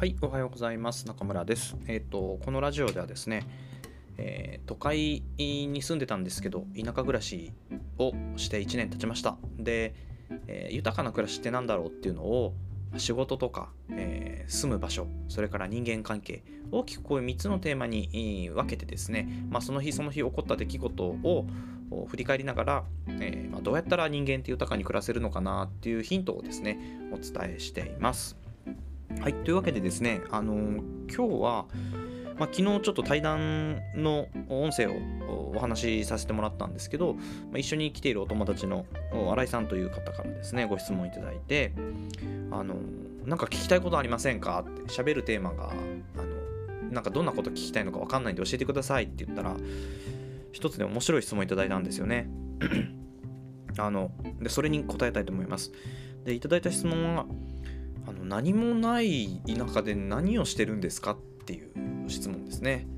はい、おはようございます。中村です。えっ、と、このラジオではですね、えー都会に住んでたんですけど、田舎暮らしをして1年経ちました。で、えー豊かな暮らしってなんだろうっていうのを、仕事とか、え住む場所、それから人間関係、大きくこういう3つのテーマに分けてですね、まあ、その日その日起こった出来事を振り返りながら、えまあ、どうやったら人間って豊かに暮らせるのかなっていうヒントをですね、お伝えしています。はい、というわけでですね、あのー今日は、まあ、昨日ちょっと対談の音声をお話しさせてもらったんですけど、まあ、一緒に来ているお友達の新井さんという方からですね、ご質問いただいて、あのーなんか聞きたいことありませんかって喋るテーマが、あのなんかどんなこと聞きたいのか分かんないんで教えてくださいって言ったら、一つで面白い質問いただいたんですよね。あのでそれに答えたいと思います。で、いただいた質問は、あの何もない田舎で何をしてるんですかっていう質問ですね。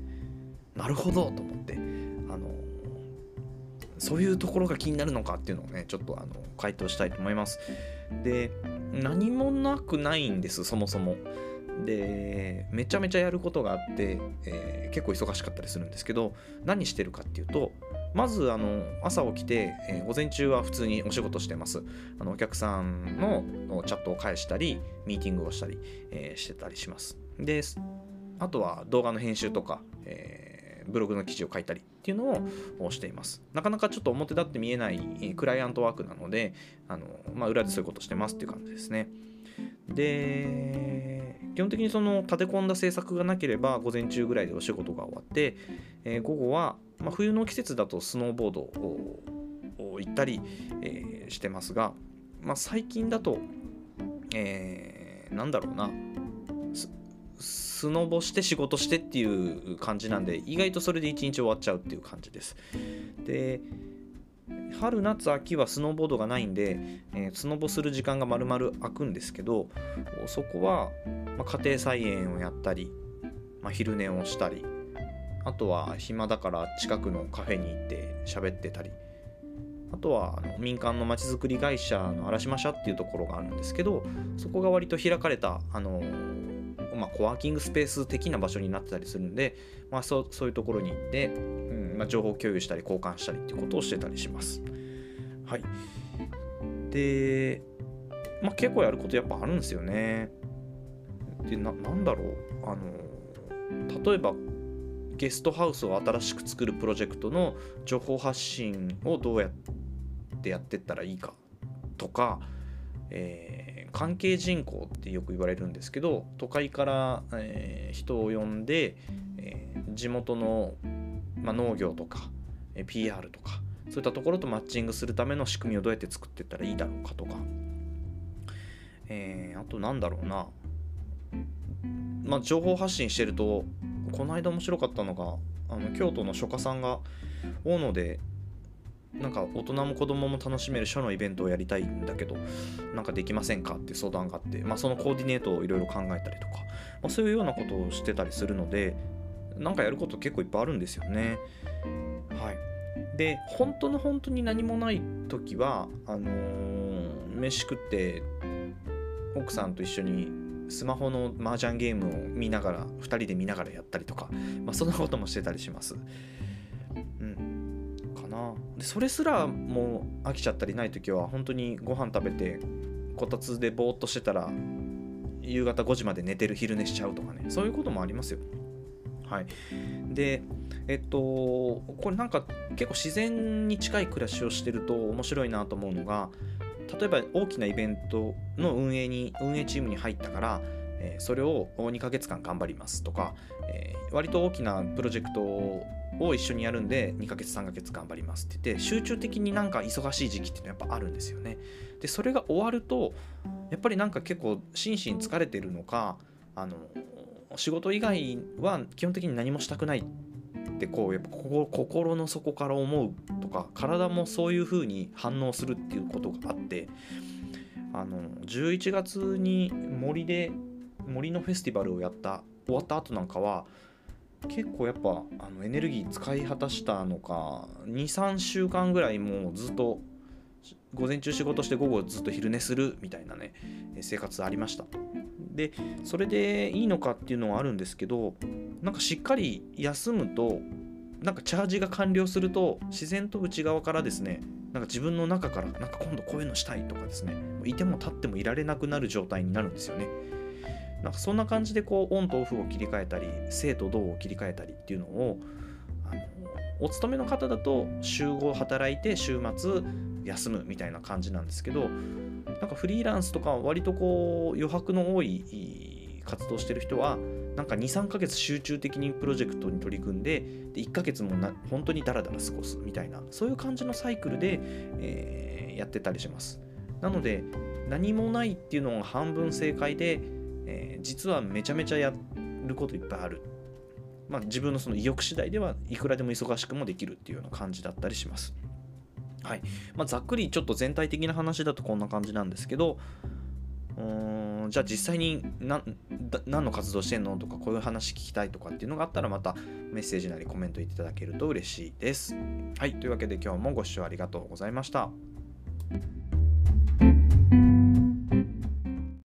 なるほどと思ってあのそういうところが気になるのかっていうのをねちょっとあの回答したいと思います。で何もなくないんですそもそも。でめちゃめちゃやることがあって、えー結構忙しかったりするんですけど何してるかっていうとまずあの朝起きて、えー午前中は普通にお仕事してます。あのお客さんのチャットを返したりミーティングをしたり、えーしてたりします。であとは動画の編集とか、えーブログの記事を書いたりっていうのをしています。なかなかちょっと表立って見えないクライアントワークなのであの、まあ、裏でそういうことしてますっていう感じですね。で基本的にその立て込んだ制作がなければ午前中ぐらいでお仕事が終わって、えー午後は、まあ、冬の季節だとスノーボードを行ったり、えーしてますが、まあ、最近だと、えーなんだろうなスノボして仕事してっていう感じなんで意外とそれで一日終わっちゃうっていう感じです。で春夏秋はスノーボードがないんで、えースノボする時間が丸々空くんですけどそこは、まあ家庭菜園をやったり、まあ、昼寝をしたりあとは暇だから近くのカフェに行って喋ってたりあとはあの民間のまちづくり会社の嵐間社っていうところがあるんですけどそこが割と開かれた、あのまあ、コワーキングスペース的な場所になってたりするんで、まあ、そうそういうところに行って、まあ、情報共有したり交換したりっていうことをしてたりします。はい、で、まあ、結構やることやっぱあるんですよね。でななんだろうあの例えばゲストハウスを新しく作るプロジェクトの情報発信をどうやってやってったらいいかとか、えー関係人口ってよく言われるんですけど都会から、えー人を呼んで、えー地元の、まあ、農業とか、PR とかそういったところとマッチングするための仕組みをどうやって作っていったらいいだろうかとか、えーあとなんだろうな。まあ、情報発信してるとこの間面白かったのがあの京都の書家さんが大野でなんか大人も子供も楽しめる書のイベントをやりたいんだけどなんかできませんかって相談があって、まあ、そのコーディネートをいろいろ考えたりとか、まあ、そういうようなことをしてたりするのでなんかやること結構いっぱいあるんですよね。はい、で本当の本当に何もない時はあのー飯食って奥さんと一緒にスマホの麻雀ゲームを見ながら2人で見ながらやったりとか、まあ、そんなこともしてたりします。うん、かなでそれすらもう飽きちゃったりない時は本当にご飯食べてこたつでぼーっとしてたら夕方5時まで寝てる昼寝しちゃうとかねそういうこともありますよ。はい、でえっとこれなんか結構自然に近い暮らしをしてると面白いなと思うのが例えば大きなイベントの運営に運営チームに入ったから、えそれを2ヶ月間頑張りますとか、え割と大きなプロジェクトを一緒にやるんで2ヶ月3ヶ月頑張りますって言って集中的になんか忙しい時期っていうのはやっぱあるんですよね。でそれが終わるとやっぱりなんか結構心身疲れてるのかあの仕事以外は基本的に何もしたくないってこうやっぱ心の底から思うとか体もそういう風に反応するっていうことがあってあの11月に森で森のフェスティバルをやった終わった後なんかは結構やっぱあのエネルギー使い果たしたのか23週間ぐらいもうずっと午前中仕事して午後ずっと昼寝するみたいなね生活ありました。でそれでいいのかっていうのはあるんですけどなんかしっかり休むとなんかチャージが完了すると自然と内側からですねなんか自分の中からなんか今度こういうのしたいとかですねいても立ってもいられなくなる状態になるんですよね。なんかそんな感じでこうオンとオフを切り替えたり生と動を切り替えたりっていうのをあのお勤めの方だと週5働いて週末休むみたいな感じなんですけどなんかフリーランスとか割とこう余白の多い活動してる人はなんか23ヶ月集中的にプロジェクトに取り組んでで1ヶ月もな本当にダラダラ過ごすみたいなそういう感じのサイクルで、えー、やってたりしますなので何もないっていうのが半分正解で、えー、実はめちゃめちゃやることいっぱいあるまあ、自分のその意欲次第ではいくらでも忙しくもできるっていうような感じだったりします。はいまあ、ざっくりちょっと全体的な話だとこんな感じなんですけどうんじゃあ実際に何の活動してんのとかこういう話聞きたいとかっていうのがあったらまたメッセージなりコメントいただけると嬉しいです。はいというわけで今日もご視聴ありがとうございました。